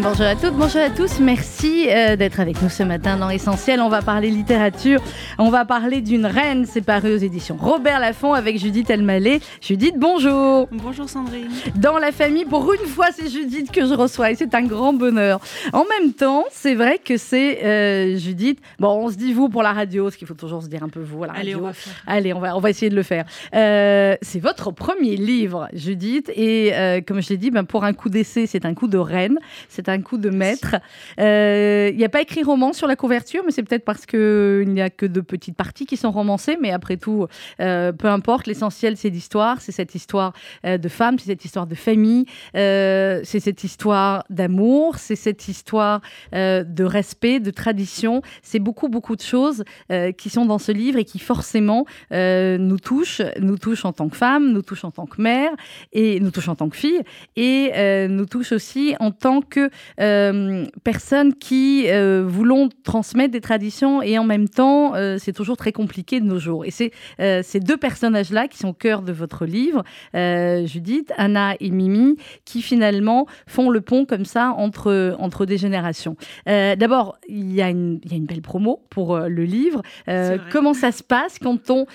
Bonjour à toutes, bonjour à tous. Merci euh, d'être avec nous ce matin dans Essentiel. On va parler littérature. On va parler d'une reine. C'est paru aux éditions Robert Laffont avec Judith Elmaleh. Judith, bonjour. Bonjour Sandrine. Dans la famille, pour une fois, c'est Judith que je reçois et c'est un grand bonheur. En même temps, c'est vrai que c'est euh, Judith. Bon, on se dit vous pour la radio, parce qu'il faut toujours se dire un peu vous à la Allez, radio. on va faire. Allez, on va, on va essayer de le faire. Euh, c'est votre premier livre, Judith, et comme je l'ai dit, ben, pour un coup d'essai, c'est un coup de reine, c'est un coup de maître. Euh, Il n'y a pas écrit roman sur la couverture, mais c'est peut-être parce qu'il n'y a que de petites parties qui sont romancées, mais après tout, euh, peu importe, l'essentiel c'est l'histoire, c'est cette histoire euh, de femme, c'est cette histoire de famille, euh, c'est cette histoire d'amour, c'est cette histoire euh, de respect, de tradition, c'est beaucoup, beaucoup de choses euh, qui sont dans ce livre et qui forcément euh, nous touchent, nous touchent en tant que femme, nous touchent en tant que mère, et nous touchent en tant que fille, et euh, nous touchent aussi en tant que euh, personnes qui euh, voulons transmettre des traditions et en même temps, euh, c'est toujours très compliqué de nos jours. Et c'est ces deux personnages-là qui sont au cœur de votre livre, Judith, Anna et Mimi, qui finalement font le pont comme ça entre, entre des générations. D'abord, il y, a une- y a une belle promo pour le livre. Comment ça se passe quand on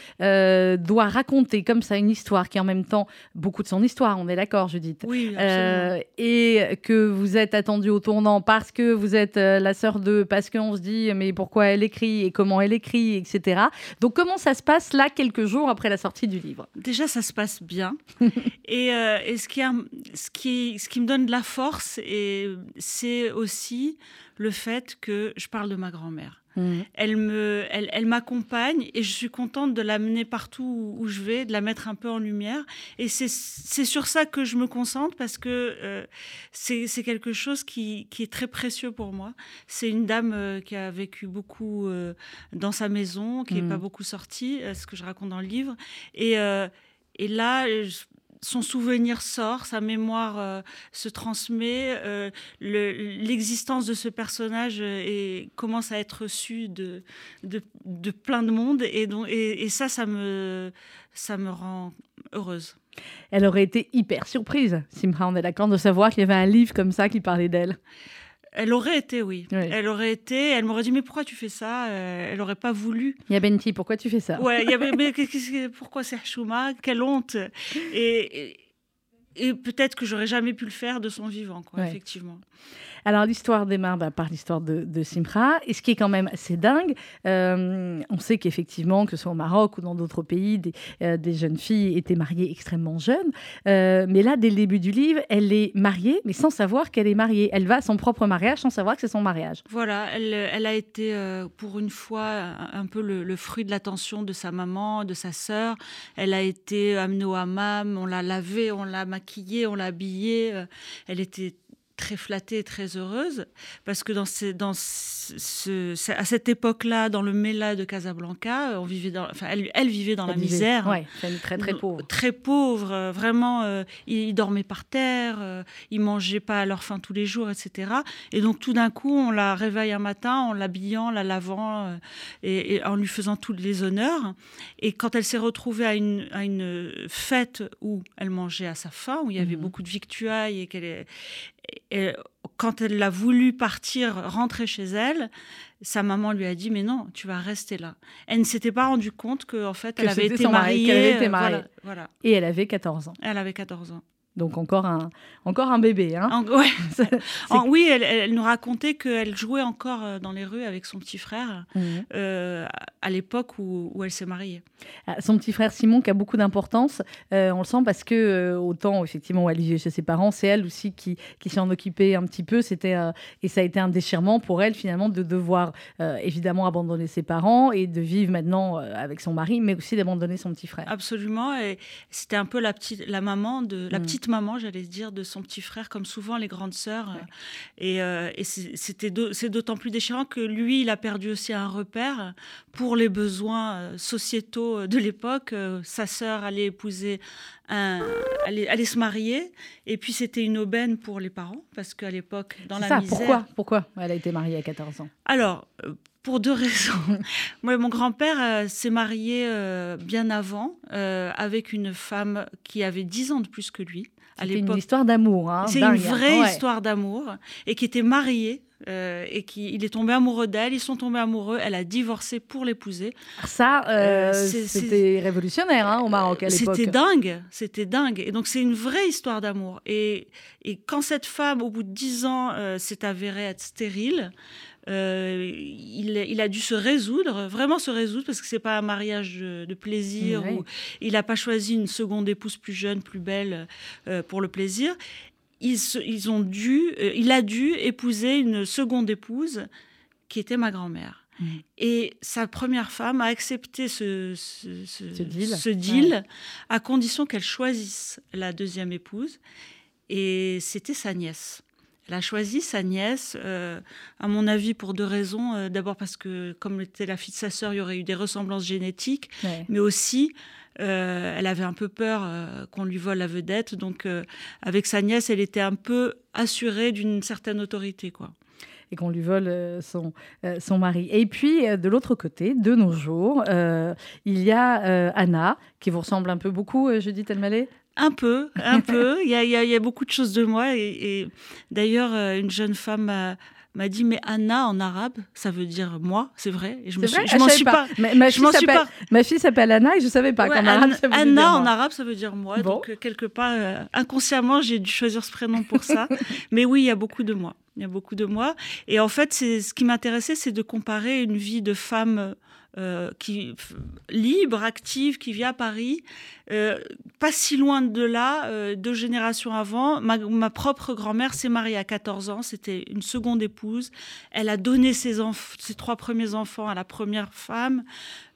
doit raconter comme ça une histoire qui est en même temps beaucoup de son histoire, on est d'accord, Judith? Oui, absolument. euh, et que vous êtes attendu au tournant parce que vous êtes euh, la sœur de, parce qu'on se dit mais pourquoi elle écrit et comment elle écrit, etc. Donc comment ça se passe là quelques jours après la sortie du livre? Déjà, ça se passe bien. et euh, et ce, qui a- ce, qui, ce qui me donne de la force, c'est aussi le fait que je parle de ma grand-mère. Elle me, elle, elle m'accompagne et je suis contente de l'amener partout où, je vais, de la mettre un peu en lumière. Et c'est c'est sur ça que je me concentre parce que euh, c'est c'est quelque chose qui, qui est très précieux pour moi. C'est une dame euh, qui a vécu beaucoup euh, dans sa maison, qui n'est Mhm. pas beaucoup sortie, ce que je raconte dans le livre. Et, et là, je- son souvenir sort, sa mémoire euh, se transmet, euh, le- l'existence de ce personnage euh, commence à être reçue de, plein de monde. Et, donc, et, ça, ça me, ça me rend heureuse. Elle aurait été hyper surprise, Simra, on est d'accord, de savoir qu'il y avait un livre comme ça qui parlait d'elle. Elle aurait été, oui. Elle aurait été, elle m'aurait dit, mais pourquoi tu fais ça Euh, Elle n'aurait pas voulu. Il y a Benti, pourquoi tu fais ça? Ouais, il y avait, mais pourquoi c'est Chouma Quelle honte Et, et, et peut-être que j'aurais jamais pu le faire de son vivant, quoi, Ouais. effectivement. Alors l'histoire démarre bah, par l'histoire de, Simra, et ce qui est quand même assez dingue, euh, on sait qu'effectivement, que ce soit au Maroc ou dans d'autres pays, des, euh, jeunes filles étaient mariées extrêmement jeunes, Euh, mais là, dès le début du livre, elle est mariée, mais sans savoir qu'elle est mariée. Elle va à son propre mariage sans savoir que c'est son mariage. Voilà, elle, a été pour une fois un, peu le, le fruit de l'attention de sa maman, de sa sœur. Elle a été amenée au hammam, on l'a lavée, on l'a maquillée, on l'a habillée. Elle était très flattée, très heureuse, parce que dans, ces, dans ce, ce- à cette époque-là, dans le Mela de Casablanca, on vivait dans, enfin, elle, elle vivait dans la vivait- misère. Ouais, famille très très pauvre. Très pauvre, euh, vraiment. euh, ils, ils dormaient par terre, euh, ils mangeaient pas à leur faim tous les jours, etc. Et donc tout d'un coup, on la réveille un matin en l'habillant, la lavant euh, et, et en lui faisant tous les honneurs. Et quand elle s'est retrouvée à une, à une fête où elle mangeait à sa faim, où il y avait Mhm. beaucoup de victuailles et qu'elle et quand elle a voulu partir, rentrer chez elle, sa maman lui a dit mais non, tu vas rester là. Elle ne s'était pas rendue compte que en fait Que elle avait mariée. avait été euh, mariée. voilà, voilà. Et elle avait 14 ans. Elle avait 14 ans. Donc encore un, encore un bébé. Hein. En- ouais. C'est- En- oui, elle, nous racontait qu'elle jouait encore euh, dans les rues avec son petit frère Mhm. euh, à l'époque où, où elle s'est mariée. Ah, Son petit frère Simon qui a beaucoup d'importance, euh, on le sent parce que euh, autant effectivement où elle vivait chez ses parents, c'est elle aussi qui, qui s'en occupait un petit peu. C'était et ça a été un déchirement pour elle finalement de devoir évidemment abandonner ses parents et de vivre maintenant avec son mari, mais aussi d'abandonner son petit frère. Absolument. Et c'était un peu la petite, la maman de la Mm. petite petite maman, j'allais dire, de son petit frère, comme souvent les grandes sœurs. Et, et c'était c'est d'autant plus déchirant que lui, il a perdu aussi un repère pour les besoins sociétaux de l'époque. Sa sœur allait épouser un, allait, se marier, et puis c'était une aubaine pour les parents, parce qu'à l'époque, dans la ça, misère... Pourquoi, pourquoi elle a été mariée à 14 ans? Alors, pour deux raisons. Moi, mon grand-père euh, s'est marié euh, bien avant euh, avec une femme qui avait 10 ans de plus que lui. C'est une histoire d'amour. Hein, c'est une vraie histoire d'amour et qui était mariée et qui il est tombé amoureux d'elle. Ils sont tombés amoureux. Elle a divorcé pour l'épouser. Ça, c'était révolutionnaire hein, au Maroc à l'époque. C'était dingue. C'était dingue. Et donc c'est une vraie histoire d'amour. Et, et quand cette femme, au bout de 10 ans, s'est avérée être stérile. Euh, il, a dû se résoudre, vraiment se résoudre, parce que c'est pas un mariage de, plaisir. il n'a pas choisi une seconde épouse plus jeune, plus belle euh, pour le plaisir. Ils, ont dû, euh, il a dû épouser une seconde épouse qui était ma grand-mère. Mmh. Et sa première femme a accepté ce, deal, à condition qu'elle choisisse la deuxième épouse. Et c'était sa nièce. Elle a choisi sa nièce, euh, à mon avis, pour deux raisons. Euh, d'abord parce que, comme était la fille de sa sœur, il y aurait eu des ressemblances génétiques, mais aussi, euh, elle avait un peu peur qu'on lui vole la vedette. Donc, avec sa nièce, elle était un peu assurée d'une certaine autorité, quoi et qu'on lui vole son, son mari. Et puis, de l'autre côté, de nos jours, il y a Anna, qui vous ressemble un peu beaucoup, Judith Elmaleh? Un peu, un peu. Il y, a, y, a, beaucoup de choses de moi. Et, d'ailleurs, euh, une jeune femme m'a dit mais Anna en arabe ça veut dire moi c'est vrai. Et je me suis, je m'en suis pas, ma, fille pas. ma fille s'appelle Anna et je savais pas Anna, Anna en arabe ça veut dire moi. Donc euh, quelque part euh, inconsciemment j'ai dû choisir ce prénom pour ça. Mais oui il y a beaucoup de moi. Il y a beaucoup de moi. Et en fait c'est ce qui m'intéressait c'est de comparer une vie de femme euh, qui libre, active, qui vit à Paris, euh, pas si loin de là, euh, deux générations avant. Ma, propre grand-mère s'est mariée à 14 ans, c'était une seconde épouse. Elle a donné ses, ses trois premiers enfants à la première femme.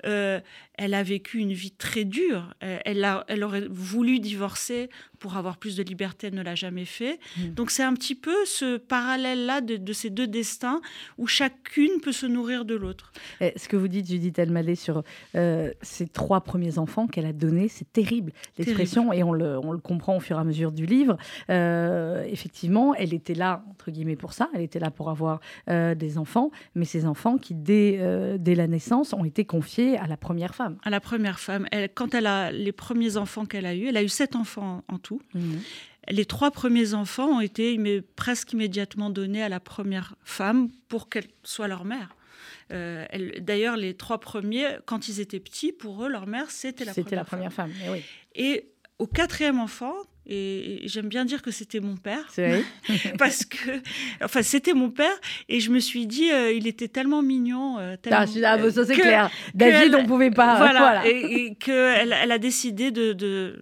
Elle a vécu une vie très dure. Elle, elle aurait voulu divorcer pour avoir plus de liberté, elle ne l'a jamais fait. Mmh. Donc c'est un petit peu ce parallèle-là de, ces deux destins où chacune peut se nourrir de l'autre. Ce que vous dites, Judith, dit Elmaleh sur euh, ses trois premiers enfants qu'elle a donnés. C'est terrible, l'expression, et on le, on le, comprend au fur et à mesure du livre. Euh, effectivement, elle était là, entre guillemets, pour ça. Elle était là pour avoir euh, des enfants, mais ces enfants qui, dès, dès la naissance, ont été confiés à la première femme. À la première femme. Elle, quand elle a les premiers enfants qu'elle a eus, elle a eu sept enfants en tout. Mhm. Les trois premiers enfants ont été presque immédiatement donnés à la première femme pour qu'elle soit leur mère. Euh, d'ailleurs, les trois premiers, quand ils étaient petits, pour eux, leur mère, c'était la, première, la première femme. Eh oui. Et au quatrième enfant, et j'aime bien dire que c'était mon père, parce que, enfin, c'était mon père, et je me suis dit, euh, il était tellement mignon. Euh, tellement, ah, bah, ça c'est clair. David, on pouvait pas. Voilà, et, qu'elle elle a décidé de,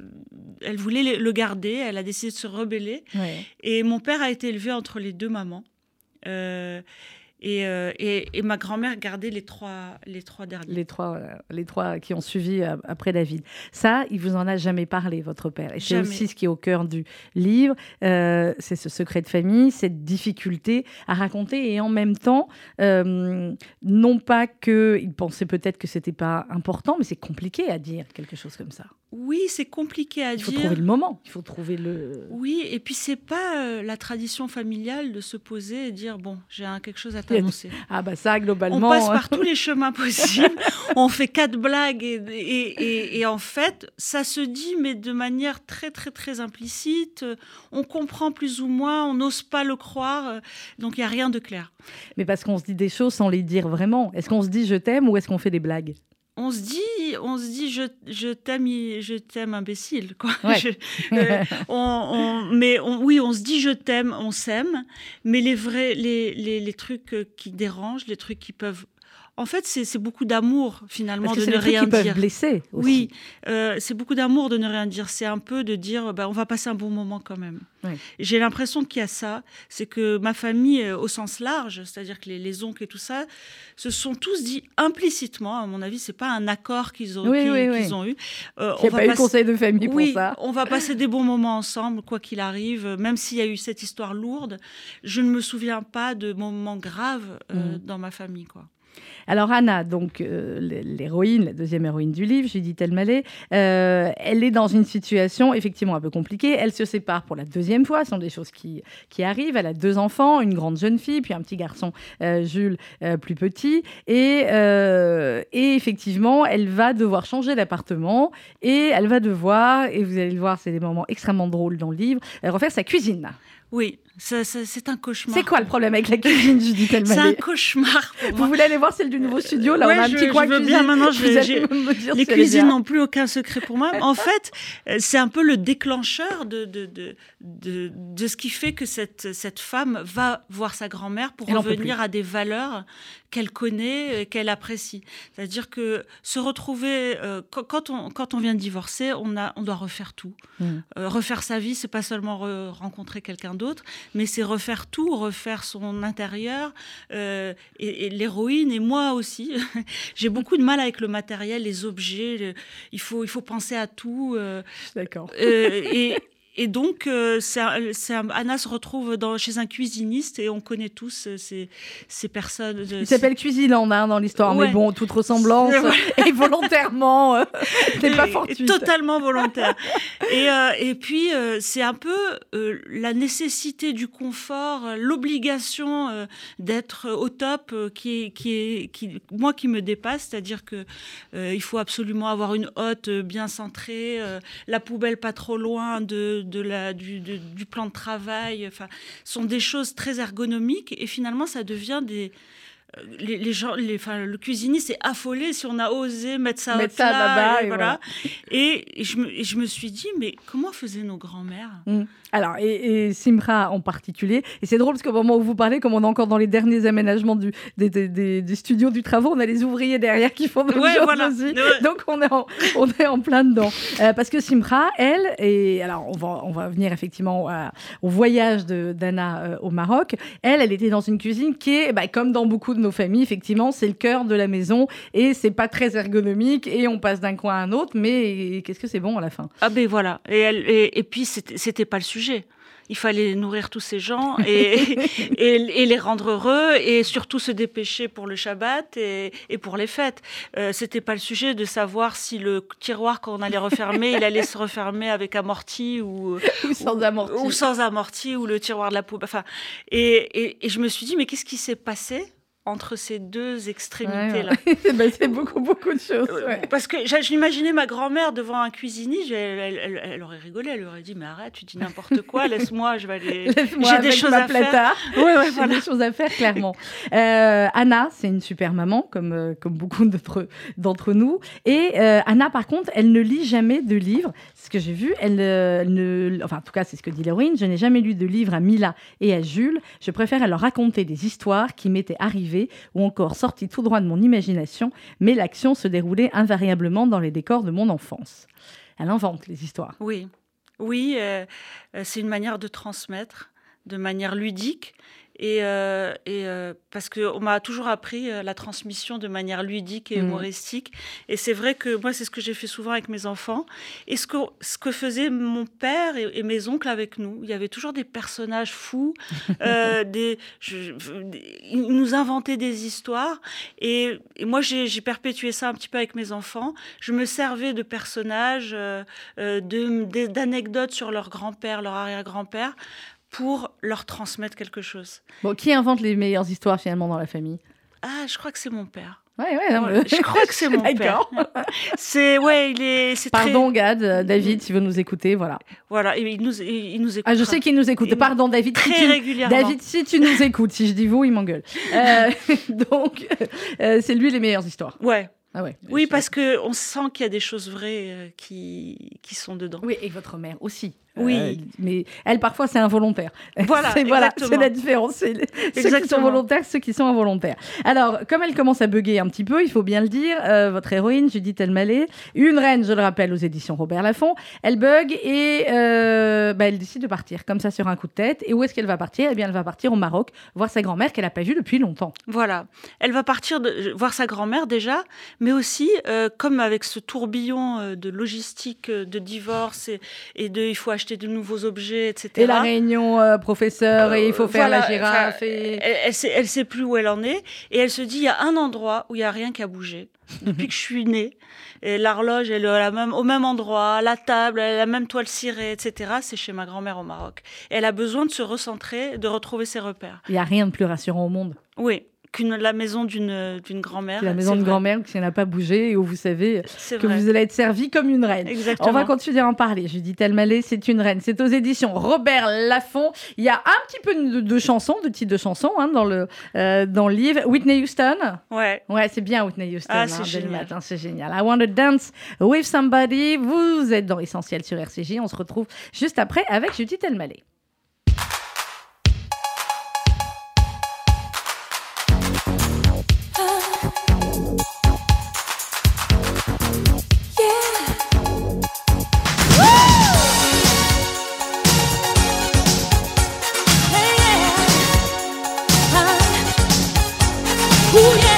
elle voulait le garder, elle a décidé de se rebeller. Et mon père a été élevé entre les deux mamans. Euh, euh, et, et, ma grand-mère gardait les trois, les trois derniers. Les trois, euh, les trois qui ont suivi euh, après David. Ça, il vous en a jamais parlé, votre père. Et c'est aussi ce qui est au cœur du livre. c'est ce secret de famille, cette difficulté à raconter et en même temps, non pas qu'il pensait peut-être que c'était pas important, mais c'est compliqué à dire quelque chose comme ça. Oui, c'est compliqué à dire. Il faut trouver le moment. Il faut trouver le. Oui, et puis c'est pas la tradition familiale de se poser et dire bon, j'ai quelque chose à ah bah ça, globalement... On passe par tous les chemins possibles, on fait quatre blagues et, et, en fait, ça se dit, mais de manière très, très, très implicite. On comprend plus ou moins, on n'ose pas le croire, donc il n'y a rien de clair. Mais parce qu'on se dit des choses sans les dire vraiment. Est-ce qu'on se dit je t'aime ou est-ce qu'on fait des blagues? On se dit, on se dit, je, je t'aime, je t'aime imbécile, quoi. Euh, on, mais oui, on se dit, je t'aime, on s'aime, mais les vrais, les, les, les, trucs qui dérangent, les trucs qui peuvent en fait, c'est beaucoup d'amour finalement Parce que de ne les rien qui dire. Peuvent blesser. Aussi. Oui, euh, c'est beaucoup d'amour de ne rien dire. C'est un peu de dire, bah, on va passer un bon moment quand même. Oui. J'ai l'impression qu'il y a ça. C'est que ma famille, euh, au sens large, c'est-à-dire que les, les, oncles et tout ça, se sont tous dit implicitement. À mon avis, c'est pas un accord qu'ils ont, oui, qu oui, qu ont eu. Euh, Il n'y a pas eu de conseil de famille pour ça. on va passer des bons moments ensemble, quoi qu'il arrive. Même s'il y a eu cette histoire lourde, je ne me souviens pas de moments graves euh, Mm. dans ma famille, quoi. Alors Anna, donc euh, l'héroïne, la deuxième héroïne du livre, Judith Elmaleh, euh, elle est dans une situation effectivement un peu compliquée. Elle se sépare pour la deuxième fois, ce sont des choses qui, qui arrivent. Elle a deux enfants, une grande jeune fille, puis un petit garçon, euh, Jules, plus petit. Et, et, effectivement, elle va devoir changer d'appartement et elle va devoir, et vous allez le voir, c'est des moments extrêmement drôles dans le livre, refaire sa cuisine. Oui, c'est un cauchemar. C'est quoi le problème avec la cuisine, Judith Elmaleh C'est un cauchemar. Pour Vous voulez aller voir celle du nouveau studio Là, ouais, on a un je, petit coin je veux cuisine. bien maintenant. Je, les si cuisines n'ont plus aucun secret pour moi. en fait, c'est un peu le déclencheur de, de, de, de, de ce qui fait que cette, cette femme va voir sa grand-mère pour Elle revenir à des valeurs qu'elle connaît, qu'elle apprécie. C'est-à-dire que se retrouver euh, quand, on, quand on vient de divorcer, on, a, on doit refaire tout. Mm. Euh, refaire sa vie, c'est pas seulement re rencontrer quelqu'un d'autre, mais c'est refaire tout, refaire son intérieur. Euh, et, et l'héroïne et moi aussi, j'ai beaucoup de mal avec le matériel, les objets. Le, il faut il faut penser à tout. euh, D'accord. et et donc, euh, Anna se retrouve dans, chez un cuisiniste et on connaît tous euh, ces, ces personnes. Il s'appelle Cuisiland hein, dans l'histoire, ouais. mais bon, toute ressemblance et volontairement euh, n'est pas fortuite. Totalement volontaire. et, euh, et puis, c'est un peu euh, la nécessité du confort, euh, l'obligation d'être au top qui est, qui est qui, moi qui me dépasse, c'est-à-dire que il faut absolument avoir une hotte bien centrée, la poubelle pas trop loin de de la, du, du, plan de travail, enfin, sont des choses très ergonomiques et finalement ça devient des, les, les, gens, les, enfin, le cuisiniste est affolé si on a osé mettre ça, mettre ça là-bas. Et, voilà. et, et, je me, et, je me, suis dit, mais comment faisaient nos grands-mères? Mmh. Alors, et, et, Simra en particulier. Et c'est drôle parce qu'au moment où vous parlez, comme on est encore dans les derniers aménagements du, des, des, des, des studios du travaux, on a les ouvriers derrière qui font d'autres ouais, choses voilà. aussi. Ouais. Donc, on est en, on est en plein dedans. Euh, parce que Simra, elle, et alors on va, on va venir effectivement à, au voyage d'Anna euh, au Maroc, elle, elle était dans une cuisine qui est, bah, comme dans beaucoup de nos familles, effectivement, c'est le cœur de la maison et c'est pas très ergonomique et on passe d'un coin à un autre, mais qu'est-ce que c'est bon à la fin? Ah ben voilà. Et, elle, et, et puis, c'était pas le sujet il fallait nourrir tous ces gens et, et, et, les rendre heureux et surtout se dépêcher pour le Shabbat et, et pour les fêtes. Euh, C'était pas le sujet de savoir si le tiroir qu'on allait refermer, il allait se refermer avec amorti ou, ou sans amorti ou, ou, sans amorti ou le tiroir de la poubelle. Enfin, et, et je me suis dit mais qu'est-ce qui s'est passé? Entre ces deux extrémités-là. Ouais, ouais. ben, c'est beaucoup, beaucoup de choses. Ouais. Parce que j'imaginais ma grand-mère devant un cuisinier, elle, elle, elle, aurait rigolé, elle aurait dit Mais arrête, tu dis n'importe quoi, laisse-moi, je vais aller. J'ai des choses à faire. Ouais, ouais, voilà. des choses à faire, clairement. euh, Anna, c'est une super maman, comme, euh, comme beaucoup d'entre nous. Et euh, Anna, par contre, elle ne lit jamais de livres. Ce que j'ai vu, elle, ne. Enfin, en tout cas, c'est ce que dit l'héroïne. Je n'ai jamais lu de livres à Mila et à Jules. Je préfère leur raconter des histoires qui m'étaient arrivées ou encore sorti tout droit de mon imagination, mais l'action se déroulait invariablement dans les décors de mon enfance. Elle invente les histoires. Oui, oui, euh, c'est une manière de transmettre de manière ludique. Et, euh, et euh, parce qu'on m'a toujours appris euh, la transmission de manière ludique et humoristique. Mmh. Et c'est vrai que moi, c'est ce que j'ai fait souvent avec mes enfants. Et ce que, ce que faisait mon père et, et mes oncles avec nous. Il y avait toujours des personnages fous. des, je, des, ils nous inventaient des histoires. Et, et moi, j'ai perpétué ça un petit peu avec mes enfants. Je me servais de personnages, d'anecdotes sur leur grand-père, leur arrière-grand-père pour leur transmettre quelque chose. Bon, qui invente les meilleures histoires finalement dans la famille? Ah, je crois que c'est mon père. Ouais, ouais, non, je crois que c'est mon père. C'est ouais, il est. Pardon, très... Gad, euh, David, s'il veut nous écouter, voilà. Voilà, il nous, il, nous écoute. Ah, je sais qu'il nous écoute. Pardon, David. Très si tu, régulièrement. David, si tu nous écoutes, si je dis vous, il m'engueule. Euh, donc, euh, c'est lui les meilleures histoires. Ouais. Ah ouais, oui, parce qu'on sent qu'il y a des choses vraies qui, qui sont dedans. Oui, et votre mère aussi. Oui. mais elle, parfois, c'est involontaire. Voilà, c'est voilà, la différence. C'est ceux qui sont volontaires, ceux qui sont involontaires. Alors, comme elle commence à bugger un petit peu, il faut bien le dire, votre héroïne, Judith Elmaleh, une reine, je le rappelle, aux éditions Robert Laffont, elle bug et bah, elle décide de partir comme ça sur un coup de tête. Et où est-ce qu'elle va partir? Eh bien, elle va partir au Maroc voir sa grand-mère qu'elle n'a pas vue depuis longtemps. Voilà, elle va partir de, voir sa grand-mère déjà, mais aussi, comme avec ce tourbillon de logistique, de divorce et, et de il faut acheter de nouveaux objets, etc. Et la réunion euh, professeur, et il faut faire la girafe. Et... Elle, elle, sait, plus où elle en est, et elle se dit il y a un endroit où il y a rien qui a bougé depuis que je suis née. Et l'horloge, elle est même, au même endroit, la table, elle a la même toile cirée, etc. C'est chez ma grand-mère au Maroc. Et elle a besoin de se recentrer, de retrouver ses repères. Il n'y a rien de plus rassurant au monde. Oui la maison d'une d'une grand-mère. La maison de grand-mère qui n'a pas bougé et où vous savez que vous allez être servi comme une reine. Exactement. On va continuer à en parler. Judith Elmaleh, c'est une reine. C'est aux éditions Robert Laffont. Il y a un petit peu de, chansons, de titres de chansons hein, dans, le, euh, dans le livre. Whitney Houston. Ouais. Ouais, c'est bien Whitney Houston. Ah, hein, c'est génial. C'est génial. I want to dance with somebody. Vous êtes dans Essentiel sur RCJ. On se retrouve juste après avec Judith Elmaleh. yeah.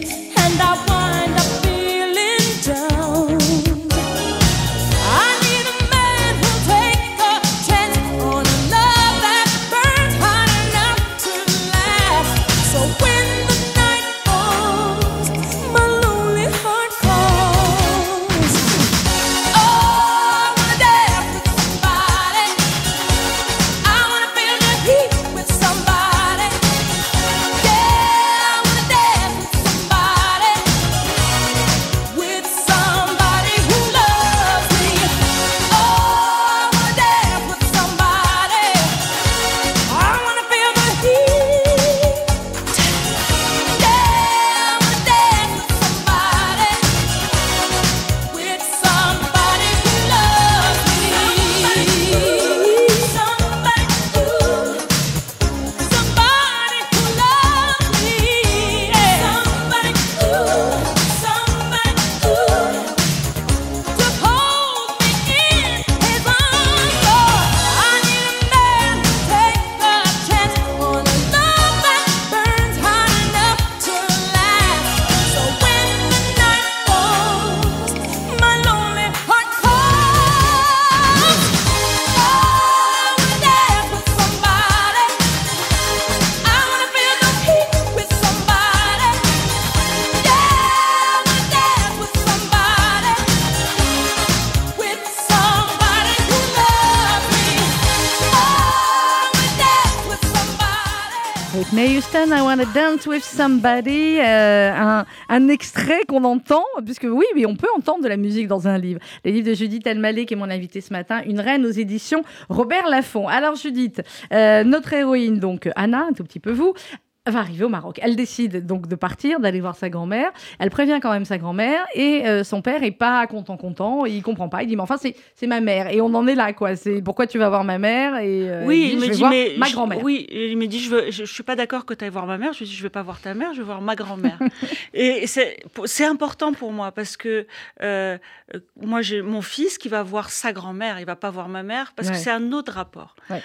and I want. Whitney Houston, I Wanna Dance with Somebody, euh, un, un, extrait qu'on entend, puisque oui, mais on peut entendre de la musique dans un livre. Le livre de Judith Elmaleh, qui est mon invitée ce matin, Une reine aux éditions Robert Laffont. Alors Judith, euh, notre héroïne, donc Anna, un tout petit peu vous, va arriver au Maroc. Elle décide donc de partir, d'aller voir sa grand-mère. Elle prévient quand même sa grand-mère et euh, son père est pas content, content. Il comprend pas. Il dit mais enfin c'est c'est ma mère et on en est là quoi. C'est pourquoi tu vas voir ma mère? Et euh, oui il, me dit mais ma grand-mère. Oui il me dit je veux je, suis pas d'accord que tu ailles voir ma mère. Je lui dis je vais pas voir ta mère, je vais voir ma grand-mère. et c'est c'est important pour moi parce que euh, moi j'ai mon fils qui va voir sa grand-mère, il va pas voir ma mère parce que c'est un autre rapport. Ouais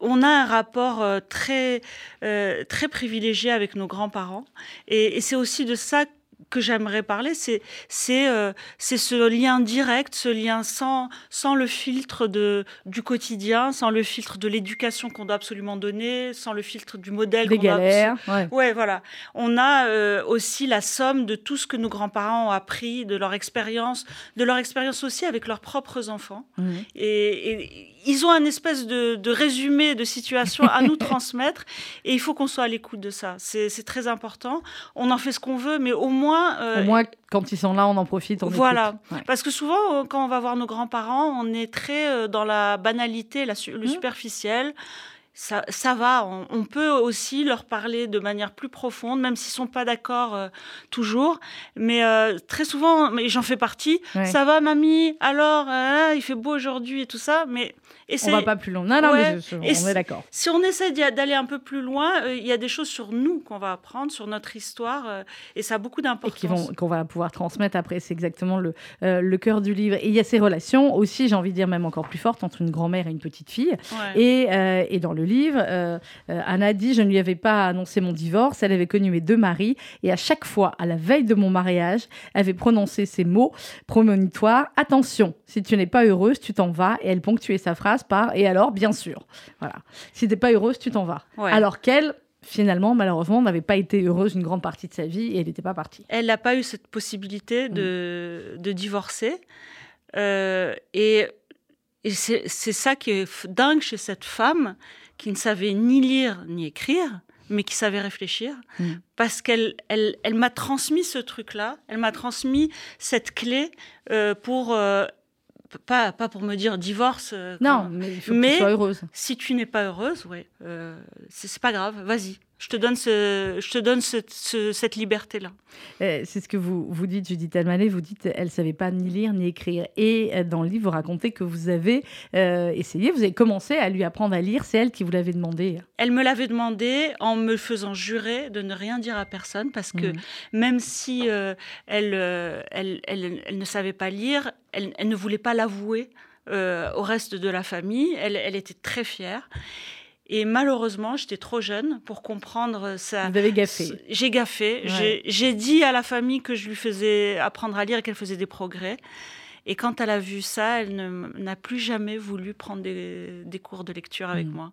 on a un rapport euh, très, euh, très privilégié avec nos grands-parents. Et, et c'est aussi de ça que j'aimerais parler, c'est c'est euh, c'est ce lien direct, ce lien sans sans le filtre de du quotidien, sans le filtre de l'éducation qu'on doit absolument donner, sans le filtre du modèle. Des galères. ouais. ouais. voilà. On a euh, aussi la somme de tout ce que nos grands-parents ont appris, de leur expérience, de leur expérience aussi avec leurs propres enfants. Mmh. Et, et, ils ont un espèce de, de résumé de situation à nous transmettre, et il faut qu'on soit à l'écoute de ça. C'est très important. On en fait ce qu'on veut, mais au moins euh, Au moins, quand ils sont là, on en profite. On voilà. Parce que souvent, euh, quand on va voir nos grands-parents, on est très euh, dans la banalité, la, le mmh. superficiel. Ça, ça, va, on, peut aussi leur parler de manière plus profonde, même s'ils sont pas d'accord toujours. Mais très souvent, mais j'en fais partie. Ça va, mamie Alors, il fait beau aujourd'hui et tout ça. Mais on va pas plus loin. Non, non, mais on est d'accord. Si on essaie d'aller un peu plus loin, euh, il y a des choses sur nous qu'on va apprendre, sur notre histoire, euh, et ça a beaucoup d'importance. Et qu'on va pouvoir transmettre après. C'est exactement le, euh, le cœur du livre. Et il y a ces relations aussi, j'ai envie de dire même encore plus fortes, entre une grand-mère et une petite fille. Et, et, dans le livre, Anna dit Je ne lui avais pas annoncé mon divorce. Elle avait connu mes deux maris. Et à chaque fois, à la veille de mon mariage, elle avait prononcé ces mots prémonitoires Attention, si tu n'es pas heureuse, tu t'en vas. Et elle ponctuait sa phrase par et alors, bien sûr. Voilà. Si t'es pas heureuse, tu t'en vas. Alors qu'elle, finalement, malheureusement, n'avait pas été heureuse une grande partie de sa vie et elle n'était pas partie. Elle n'a pas eu cette possibilité de, mm. de divorcer. Euh, et, et c'est ça qui est dingue chez cette femme qui ne savait ni lire ni écrire, mais qui savait réfléchir, mm. parce qu'elle elle, elle m'a transmis ce truc-là, elle m'a transmis cette clé euh, pour euh, pas, pas pour me dire divorce. Euh, non, mais il faut que tu sois heureuse. Si tu n'es pas heureuse, ouais, euh, c'est pas grave, vas-y. Je te donne, ce, je te donne cette liberté-là. Euh, c'est ce que vous, vous dites, Judith Almanet, vous dites elle ne savait pas ni lire ni écrire. Et euh, dans le livre, vous racontez que vous avez euh, essayé, vous avez commencé à lui apprendre à lire, c'est elle qui vous l'avait demandé. Elle me l'avait demandé en me faisant jurer de ne rien dire à personne, parce que mmh. même si elle, elle, elle, ne savait pas lire, elle, ne voulait pas l'avouer au reste de la famille, elle, elle était très fière. Et malheureusement, j'étais trop jeune pour comprendre ça. Vous avez gaffé. J'ai gaffé. J'ai dit à la famille que je lui faisais apprendre à lire et qu'elle faisait des progrès. Et quand elle a vu ça, elle n'a plus jamais voulu prendre des, cours de lecture avec hmm. moi.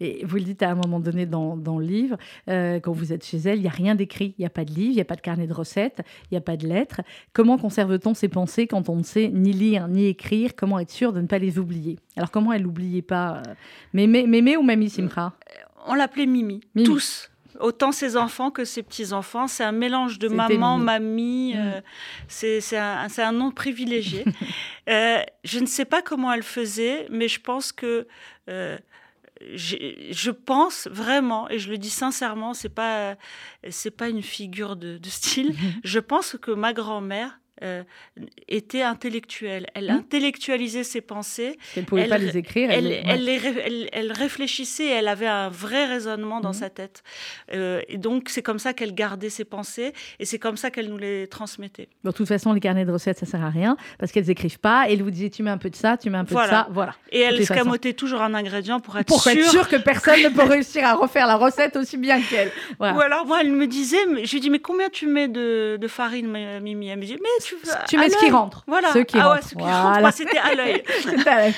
Et vous le dites à un moment donné dans, le livre, euh, quand vous êtes chez elle, il n'y a rien d'écrit, il n'y a pas de livre, il n'y a pas de carnet de recettes, il n'y a pas de lettres. Comment conserve-t-on ses pensées quand on ne sait ni lire ni écrire? Comment être sûr de ne pas les oublier? Alors comment elle n'oubliait pas euh, Mémé, Mémé ou Mamie Simra On l'appelait Mimi, Mimi, tous autant ses enfants que ses petits-enfants. C'est un mélange de maman, mamie. Mm. Euh, c'est un, un, nom privilégié. euh, je ne sais pas comment elle faisait, mais je pense que. Euh, je pense vraiment, et je le dis sincèrement, c'est pas c'est pas une figure de, de style. je pense que ma grand-mère euh, était intellectuelle. Elle mmh. intellectualisait ses pensées. Elle ne pouvait pas les écrire. Elle, elle, elle, réfléchissait, elle avait un vrai raisonnement dans mmh. sa tête. Euh, et donc, c'est comme ça qu'elle gardait ses pensées et c'est comme ça qu'elle nous les transmettait. de toute façon, les carnets de recettes, ça sert à rien parce qu'elles n'écrivent pas. Et elle vous disait, tu mets un peu de ça, tu mets un peu de ça. Voilà. Et elle escamotait toujours un ingrédient pour être pour sûre. être sûr que personne ne peut réussir à refaire la recette aussi bien qu'elle. Ou alors, moi, elle me disait, je lui dis, mais combien tu mets de, de farine, Mimi? Elle me dit, mais tu, tu mets ce qui rentre. Voilà. Ceux qui ah rentrent. ouais, ce qui rentre. Moi, c'était à l'œil.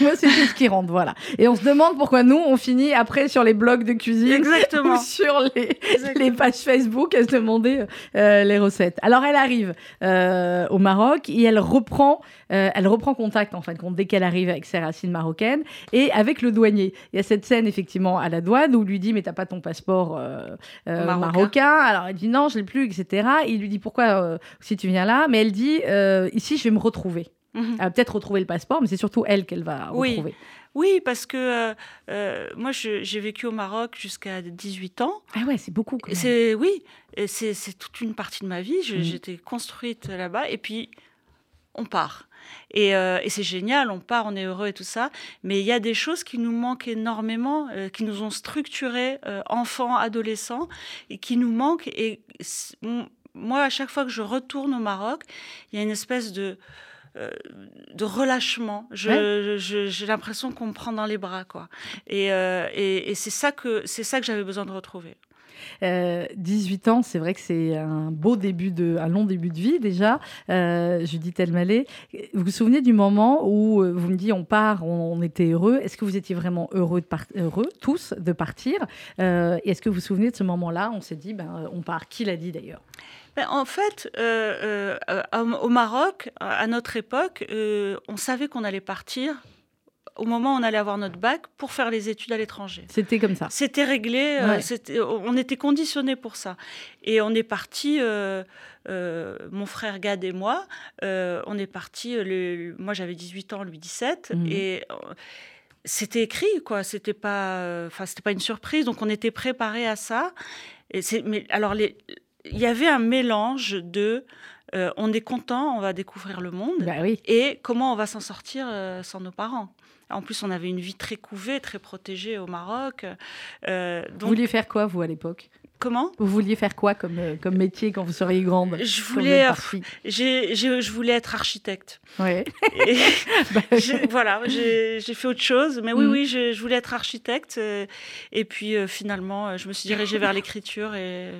Moi, c'était ce qui rentre, voilà. Et on se demande pourquoi nous, on finit après sur les blogs de cuisine Exactement. ou sur les, les pages Facebook à se demander euh, les recettes. Alors, elle arrive euh, au Maroc et elle reprend, euh, elle reprend contact, en fin de compte, dès qu'elle arrive avec ses racines marocaines et avec le douanier. Il y a cette scène, effectivement, à la douane où il lui dit Mais t'as pas ton passeport Marocain. marocain. Alors, elle dit Non, je l'ai plus, etc. il lui dit Pourquoi si tu viens là? Mais elle dit euh, Ici, je vais me retrouver. Mhm. Elle va peut-être retrouver le passeport, mais c'est surtout elle qu'elle va Oui. retrouver. Oui, parce que euh, euh, moi, j'ai vécu au Maroc jusqu'à 18 ans. Ah ouais, c'est beaucoup. C'est oui, c'est toute une partie de ma vie. Mhm. J'étais construite là-bas, et puis on part. Et, euh, et c'est génial, on part, on est heureux et tout ça. Mais il y a des choses qui nous manquent énormément, euh, qui nous ont structurés, euh, enfants, adolescents, et qui nous manquent. Et moi, à chaque fois que je retourne au Maroc, il y a une espèce de euh, de relâchement. J'ai l'impression qu'on me prend dans les bras, quoi. Et, euh, et, et c'est ça que c'est ça que j'avais besoin de retrouver. Euh, 18 ans, c'est vrai que c'est un beau début de, un long début de vie déjà. Euh, Judith Elmaleh, vous vous souvenez du moment où vous me dites on part, on, on était heureux. Est-ce que vous étiez vraiment heureux, de heureux tous de partir? Euh, et Est-ce que vous vous souvenez de ce moment-là? On s'est dit ben, on part. Qui l'a dit d'ailleurs? En fait, euh, euh, euh, au Maroc, à notre époque, euh, on savait qu'on allait partir au moment où on allait avoir notre bac pour faire les études à l'étranger. C'était comme ça. C'était réglé, Ouais. on était conditionnés pour ça. Et on est parti, euh, euh, mon frère Gad et moi, euh, on est parti, moi j'avais 18 ans, lui 17, Mhm. et c'était écrit, quoi. C'était pas, enfin, c'était pas une surprise, donc on était préparés à ça. Et c'est, mais alors, les- il y avait un mélange de, euh, on est content, on va découvrir le monde, Bah oui. et comment on va s'en sortir euh, sans nos parents. En plus, on avait une vie très couvée, très protégée au Maroc. Euh, Vous vouliez faire quoi, vous, à l'époque? Comment? Vous vouliez faire quoi comme, comme métier quand vous seriez grande? Je voulais, j'ai- j'ai- je voulais être architecte. Ouais. Et Bah, j'ai- voilà, j'ai j'ai fait autre chose. Mais oui, Mm. oui, je, je voulais être architecte. Et puis finalement, je me suis dirigée vers l'écriture et,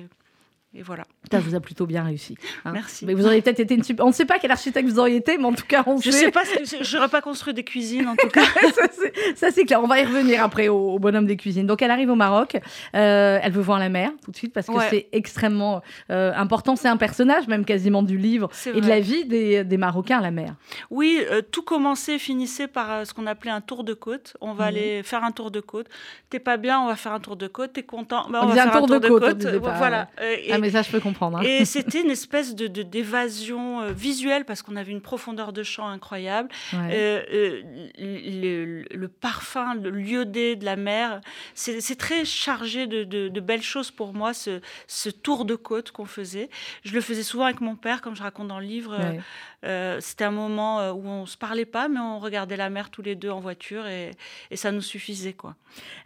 et voilà. Ça vous a plutôt bien réussi. hein. Merci. Mais vous auriez peut-être été une super... On ne sait pas quel architecte vous auriez été, mais en tout cas, on Je sait. sais pas, ce que- j'aurais pas construit des cuisines en tout cas. ça, c'est- clair. On va y revenir après au, au bonhomme des cuisines. Donc, elle arrive au Maroc. Euh, elle veut voir la mer tout de suite parce que Ouais. c'est extrêmement euh, important. C'est un personnage, même quasiment du livre et de la vie des, des Marocains, la mer. Oui, euh, tout commençait, finissait par ce qu'on appelait un tour de côte. On va Mhm. aller faire un tour de côte. T'es pas bien, on va faire un tour de côte. T'es content, bah, On on, va faire un tour, de côte. pas, voilà. Et- Ah, mais ça, je peux comprendre. hein. Et c'était une espèce de d'évasion euh, visuelle parce qu'on avait une profondeur de champ incroyable. Ouais. Euh, euh, le, le parfum, le lieu-dé de la mer, c'est très chargé de, de- de belles choses pour moi, ce, ce tour de côte qu'on faisait. Je le faisais souvent avec mon père, comme je raconte dans le livre. Ouais. Euh, C'était un moment où on se parlait pas, mais on regardait la mer tous les deux en voiture et, et ça nous suffisait. quoi.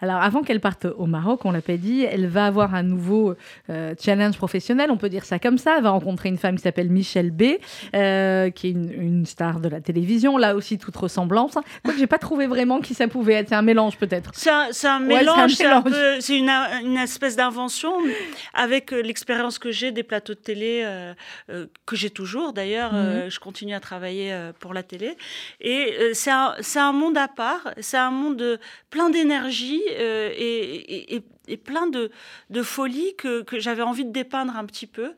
Alors, avant qu'elle parte au Maroc, on l'a pas dit, elle va avoir un nouveau challenge on peut dire ça comme ça. Elle va rencontrer une femme qui s'appelle Michelle B, euh, qui est une, une star de la télévision. Là aussi, toute ressemblance. Moi, j'ai pas trouvé vraiment qui ça pouvait être. C'est un mélange, peut-être. C'est un, Ouais, mélange, c'est un une, une espèce d'invention avec euh, l'expérience que j'ai des plateaux de télé, euh, euh, que j'ai toujours d'ailleurs. Mhm. je continue à travailler pour la télé. Et c'est un, monde à part, c'est un monde plein d'énergie et, et- et- et plein de, de folie que, que j'avais envie de dépeindre un petit peu.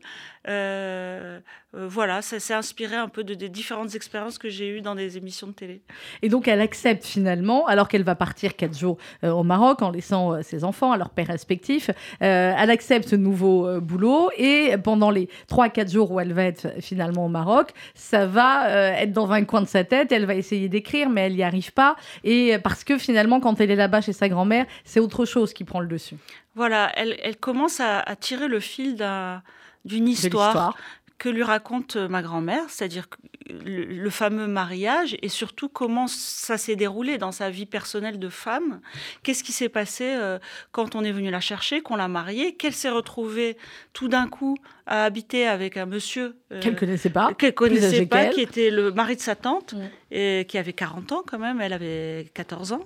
Euh, euh, voilà, ça s'est inspiré un peu de, des différentes expériences que j'ai eues dans des émissions de télé. Et donc, elle accepte finalement, alors qu'elle va partir quatre jours euh, au Maroc en laissant ses enfants à leurs pères respectifs. elle accepte ce nouveau boulot et pendant les trois, quatre jours où elle va être finalement au Maroc, ça va être dans un coin de sa tête. Elle va essayer d'écrire, mais elle n'y arrive pas. Et parce que finalement, quand elle est là-bas chez sa grand-mère, c'est autre chose qui prend le dessus. Voilà, elle, elle commence à, à tirer le fil d'un- d'une histoire, que lui raconte euh, ma grand-mère, c'est-à-dire le, le fameux mariage et surtout comment ça s'est déroulé dans sa vie personnelle de femme. Qu'est-ce qui s'est passé euh, quand on est venu la chercher, qu'on l'a mariée, qu'elle s'est retrouvée tout d'un coup à habiter avec un monsieur euh, Qu'elle ne connaissait pas. qu'elle connaissait pas, qui était le mari de sa tante, Mm. et qui avait 40 ans quand même, elle avait 14 ans.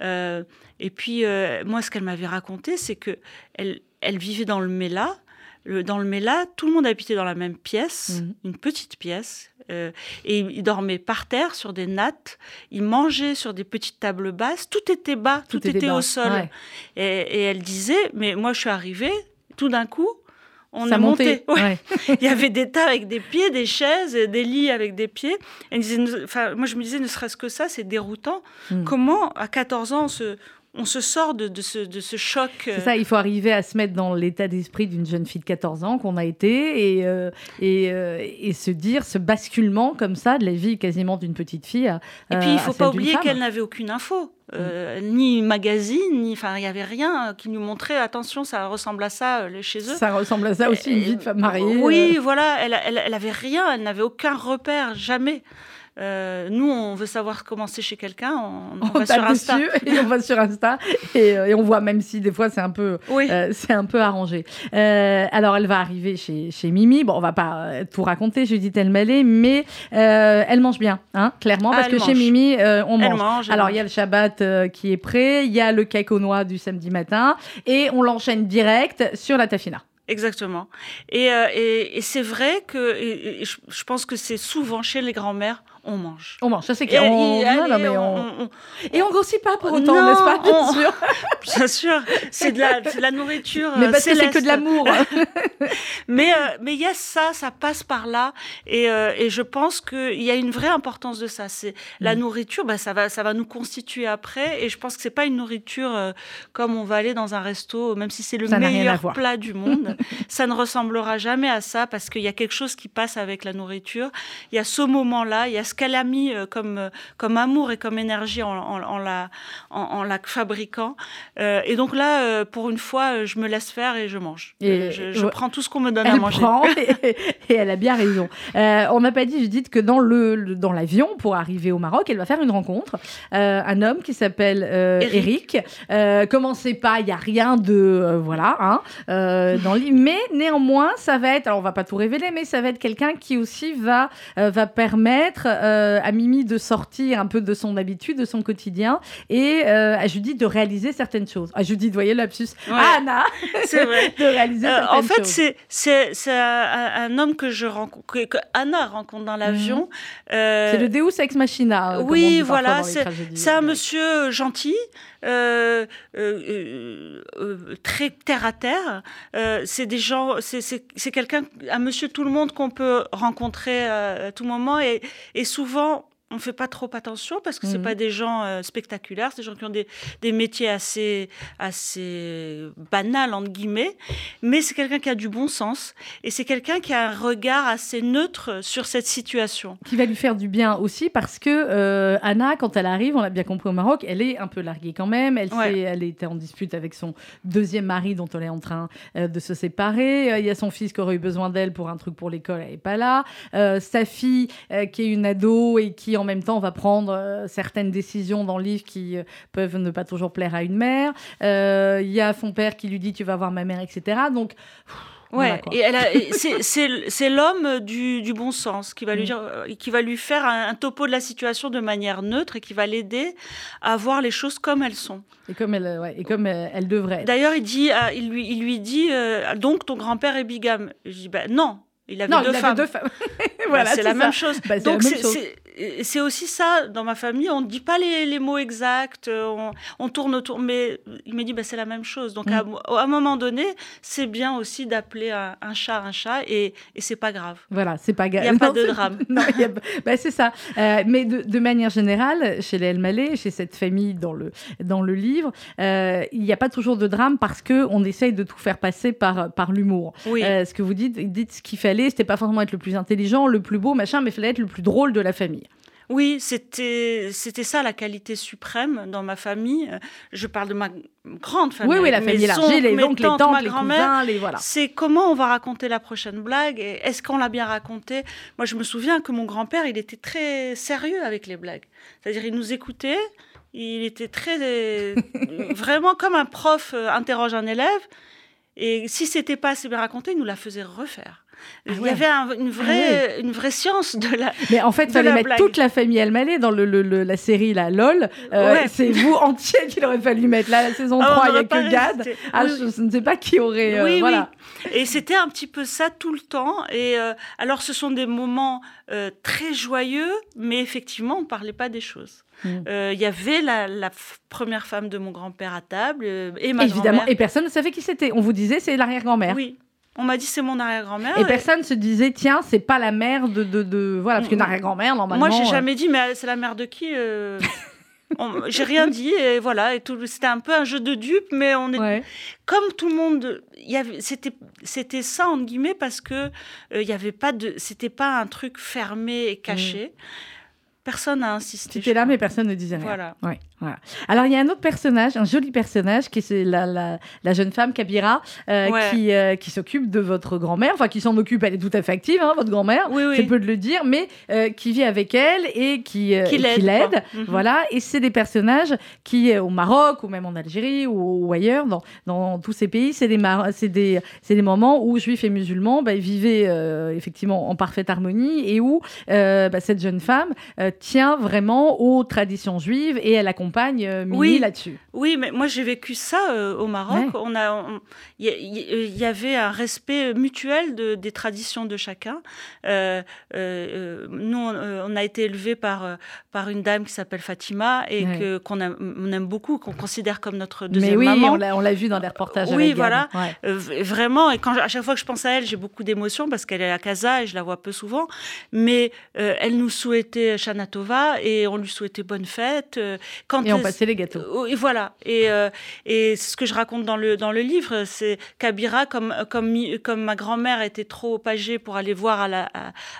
Euh, et puis, moi, ce qu'elle m'avait raconté, c'est que elle, elle vivait dans le Dans le Méla, tout le monde habitait dans la même pièce, mhm. une petite pièce, euh, et ils dormaient par terre sur des nattes, ils mangeaient sur des petites tables basses, tout était bas, tout, était, au sol. Et, elle disait, mais moi je suis arrivée, tout d'un coup, on a monté. Il y avait des tas avec des pieds, des chaises, des lits avec des pieds. Elle disait, enfin, moi je me disais, ne serait-ce que ça, c'est déroutant. Hmm. Comment, à 14 ans, on se, on se sort de, ce, de ce, choc. C'est ça, il faut arriver à se mettre dans l'état d'esprit d'une jeune fille de 14 ans qu'on a été et, euh, euh, et, se dire ce basculement comme ça de la vie quasiment d'une petite fille. et puis il ne faut pas oublier qu'elle n'avait aucune info. Euh, ni magazine, ni enfin il n'y avait rien qui nous montrait attention ça ressemble à ça chez eux. Ça ressemble à ça aussi une vie de femme mariée. Oui voilà elle, elle, elle avait rien, elle n'avait aucun repère jamais. Euh, nous, on veut savoir comment c'est chez quelqu'un, on, va sur Insta. et on va sur Insta et, on voit même si des fois c'est un peu, euh, c'est un peu arrangé. Euh, alors, elle va arriver chez, chez Mimi. Bon, on va pas tout raconter, Judith Elmaleh, mais elle mange bien, hein, clairement, parce que chez Mimi, on mange. alors, il y a le Shabbat qui est prêt, il y a le cake aux noix du samedi matin, et on l'enchaîne direct sur la tafina. Exactement. Et, et, c'est vrai que je pense que c'est souvent chez les grands-mères, on mange. On mange, ça c'est clair. Et on grossit pas pour autant, n'est-ce pas Bien sûr. Bien sûr, c'est de, la, la nourriture. Mais parce que c'est que de l'amour. mais euh, mais il y a ça, ça passe par là, et, euh, et je pense qu'il y a une vraie importance de ça. C'est la mm. nourriture, bah, ça va ça va nous constituer après, et je pense que c'est pas une nourriture euh, comme on va aller dans un resto, même si c'est le meilleur plat du monde, ça ne ressemblera jamais à ça parce qu'il y a quelque chose qui passe avec la nourriture. Il y a ce moment-là, il y a ce qu'elle a mis euh, comme, euh, comme amour et comme énergie en, en, la, en, la fabriquant. Euh, et donc là, pour une fois, je me laisse faire et je mange. Et je, prends tout ce qu'on me donne à manger. et, elle a bien raison. on n'a pas dit, Judith, que dans le, dans l'avion, pour arriver au Maroc, elle va faire une rencontre. un homme qui s'appelle Eric. commencez pas, il n'y a rien de... voilà, hein, dans le Mais néanmoins, ça va être... Alors, on va pas tout révéler, mais ça va être quelqu'un qui aussi va, va permettre euh, à Mimi de sortir un peu de son habitude, de son quotidien, et euh, à Judith de réaliser certaines choses. À Judith, voyez l'absus. À Anna, c'est vrai. de réaliser euh, En fait, c'est c'est un, homme que je rencontre, que, Anna rencontre dans l'avion. Mhm. c'est le Deus ex machina. Oui, voilà. C'est un monsieur gentil. Très terre à terre. c'est des gens, c'est quelqu'un, un monsieur tout le monde qu'on peut rencontrer à tout moment et, et souvent, on ne fait pas trop attention parce que ce mmh. pas des gens euh, spectaculaires, c'est des gens qui ont des, des, métiers assez, assez banals, entre guillemets, mais c'est quelqu'un qui a du bon sens et c'est quelqu'un qui a un regard assez neutre sur cette situation. Qui va lui faire du bien aussi parce que euh, Anna, quand elle arrive, on l'a bien compris au Maroc, elle est un peu larguée quand même, elle, elle était en dispute avec son deuxième mari dont elle est en train euh, de se séparer, il y a son fils qui aurait eu besoin d'elle pour un truc pour l'école, elle n'est pas là, sa fille qui est une ado et qui en même temps, on va prendre euh, certaines décisions dans le livre qui euh, peuvent ne pas toujours plaire à une mère. Euh, il y a son père qui lui dit tu vas voir ma mère, etc. Donc Ouais, et c'est l'homme du, du, bon sens qui va lui mm. dire, qui va lui faire un, topo de la situation de manière neutre et qui va l'aider à voir les choses comme elles sont. Et comme elle, ouais, et comme elle, devrait. D'ailleurs, il dit, il lui, il lui dit, donc ton grand-père est bigame. Je dis, ben non, il avait deux femmes. Deux femmes. voilà, c'est la, même chose. Bah, donc c'est aussi ça dans ma famille. On ne dit pas les, les mots exacts, on, on, tourne autour. Mais il m'a dit bah, c'est la même chose. Donc à, mm. un moment donné, c'est bien aussi d'appeler un, chat un chat et, et c'est pas grave. Voilà, c'est pas grave. Il n'y a pas de drame. non, bah, c'est ça. Euh, mais de, de, manière générale, chez les Elmaleh, chez cette famille dans le, dans le livre, euh, il n'y a pas toujours de drame parce qu'on essaye de tout faire passer par, par l'humour. Oui. Euh, ce que vous dites, dites ce qu'il fallait, c'était pas forcément être le plus intelligent, le plus beau, machin, mais il fallait être le plus drôle de la famille. Oui, c'était c'était ça la qualité suprême dans ma famille. Je parle de ma grande famille. Oui, oui, la famille élargie, les oncles, les tantes, les cousins, les voilà. C'est comment on va raconter la prochaine blague et est-ce qu'on l'a bien raconté Moi, je me souviens que mon grand-père, il était très sérieux avec les blagues. C'est-à-dire, il nous écoutait, il était très vraiment comme un prof euh, interroge un élève et si c'était pas assez bien raconté, il nous la faisait refaire. Ah il y avait une, vraie, ah une vraie science de la. Mais en fait, il fallait mettre toute la famille Elmaleh dans le, la série la LOL. Euh, c'est vous entier qu'il aurait fallu mettre. Là, la saison 3, il n'y a que Gad. Ah, je, ne sais pas qui aurait. oui, voilà. Et c'était un petit peu ça tout le temps. Et alors, ce sont des moments très joyeux, mais effectivement, on ne parlait pas des choses. Mm. Il y avait la, la, première femme de mon grand-père à table et ma Évidemment, et personne ne savait qui c'était. On vous disait c'est l'arrière-grand-mère. Oui. On m'a dit c'est mon arrière-grand-mère. Et, personne se disait tiens c'est pas la mère de, de, de... voilà parce qu'une arrière-grand-mère normalement. Moi j'ai euh, jamais dit mais c'est la mère de qui euh... J'ai rien dit et voilà et tout. C'était un peu un jeu de dupes mais on est comme tout le monde. C'était c'était ça entre guillemets parce que euh, il y avait pas de c'était pas un truc fermé et caché. Mm. Personne n'a insisté. C'était là, mais personne ne disait rien. Voilà. Ouais. Alors, il y a un autre personnage, un joli personnage, qui est la, la, jeune femme Kabira, euh, qui, euh, qui s'occupe de votre grand-mère, enfin qui s'en occupe, elle est tout à fait active, hein, votre grand-mère, oui, c'est peu de le dire, mais euh, qui vit avec elle et qui, qui l'aide. Mhm. Voilà, et c'est des personnages qui, au Maroc, ou même en Algérie, ou, ailleurs, dans, dans, tous ces pays, c'est des, des, des moments où juifs et musulmans bah, vivaient effectivement en parfaite harmonie et où bah, cette jeune femme tient vraiment aux traditions juives et elle accompagne accompagne euh, oui, là-dessus. Oui, mais moi j'ai vécu ça euh, au Maroc. On a, il y, avait un respect mutuel de, des traditions de chacun. Euh, nous, on, a été élevés par par une dame qui s'appelle Fatima et que qu'on on aime beaucoup, qu'on considère comme notre deuxième mais oui, maman. on l'a vu dans les reportages. Oui, voilà, vraiment. Et quand à chaque fois que je pense à elle, j'ai beaucoup d'émotions parce qu'elle est à Casa et je la vois peu souvent. Mais elle nous souhaitait Shana Tova et on lui souhaitait bonne fête. Quand et on passait les gâteaux. Et voilà. Et, euh, et ce que je raconte dans le, dans le livre, c'est Kabira, comme, comme, comme ma grand-mère était trop âgée pour aller voir à la,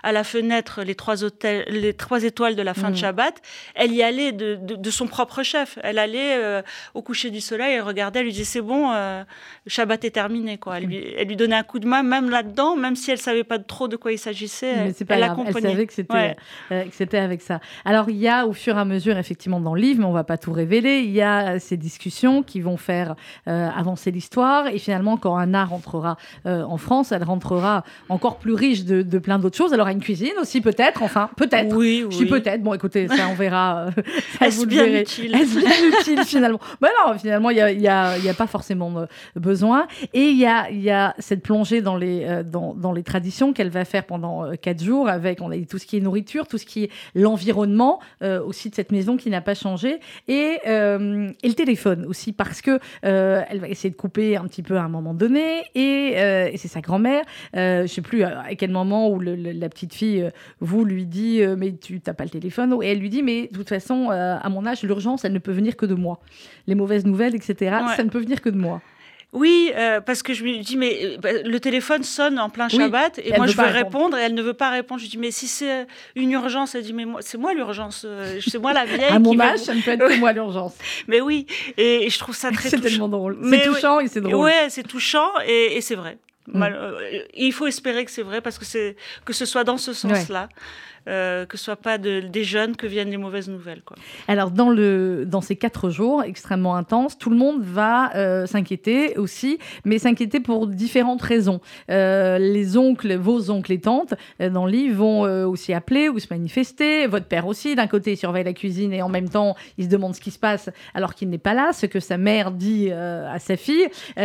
à, la fenêtre les trois, hôtels, les trois étoiles de la fin de mm. Shabbat, elle y allait de, de, son propre chef. Elle allait euh, au coucher du soleil, elle regardait, elle lui disait c'est bon, euh, Shabbat est terminé. Quoi. Elle, lui, elle lui donnait un coup de main, même là-dedans, même si elle savait pas trop de quoi il s'agissait. Elle, grave. elle savait que c'était, que c'était avec ça. Alors il y a au fur et à mesure, effectivement, dans le livre, mais on va pas tout révéler. Il y a ces discussions qui vont faire euh, avancer l'histoire. Et finalement, quand Anna rentrera euh, en France, elle rentrera encore plus riche de, plein d'autres choses. Elle aura une cuisine aussi, peut-être. Enfin, peut-être. Oui, oui. Je dis peut-être. Bon, écoutez, ça, on verra. Euh, Est-ce bien utile? Est-ce bien utile, finalement? Ben non, finalement, il n'y a, y a, y a, pas forcément besoin. Et il y a, y a cette plongée dans les, dans, dans les traditions qu'elle va faire pendant quatre jours avec, on a dit, tout ce qui est nourriture, tout ce qui est l'environnement aussi de cette maison qui n'a pas changé. Euh, et, le téléphone aussi, parce que euh, elle va essayer de couper un petit peu à un moment donné, et, euh, c'est sa grand-mère, je ne sais plus à quel moment où la petite fille vous lui dit mais tu n'as pas le téléphone, et elle lui dit mais de toute façon à mon âge l'urgence elle ne peut venir que de moi, les mauvaises nouvelles etc. Ça ne peut venir que de moi. Oui, euh, parce que je me dis, mais euh, bah, le téléphone sonne en plein Shabbat et, moi je veux répondre. et elle ne veut pas répondre. Je dis, mais si c'est une urgence, elle dit, mais c'est moi l'urgence, euh, c'est moi la vieille. à mon âge, ça ne peut être que moi l'urgence. mais oui, et, je trouve ça très C'est tellement drôle. C'est touchant et c'est drôle. Ouais, c'est touchant et, c'est vrai. Mm. il faut espérer que c'est vrai parce que, que ce soit dans ce sens-là. Euh, que ce soit pas des jeunes que viennent les mauvaises nouvelles. Quoi. Alors, dans, le, dans ces quatre jours extrêmement intenses, tout le monde va euh, s'inquiéter aussi, mais s'inquiéter pour différentes raisons. Euh, les oncles, vos oncles et tantes, dans le livre, vont aussi appeler ou se manifester. Votre père aussi, d'un côté, il surveille la cuisine et en même temps, il se demande ce qui se passe alors qu'il n'est pas là, ce que sa mère dit à sa fille. tout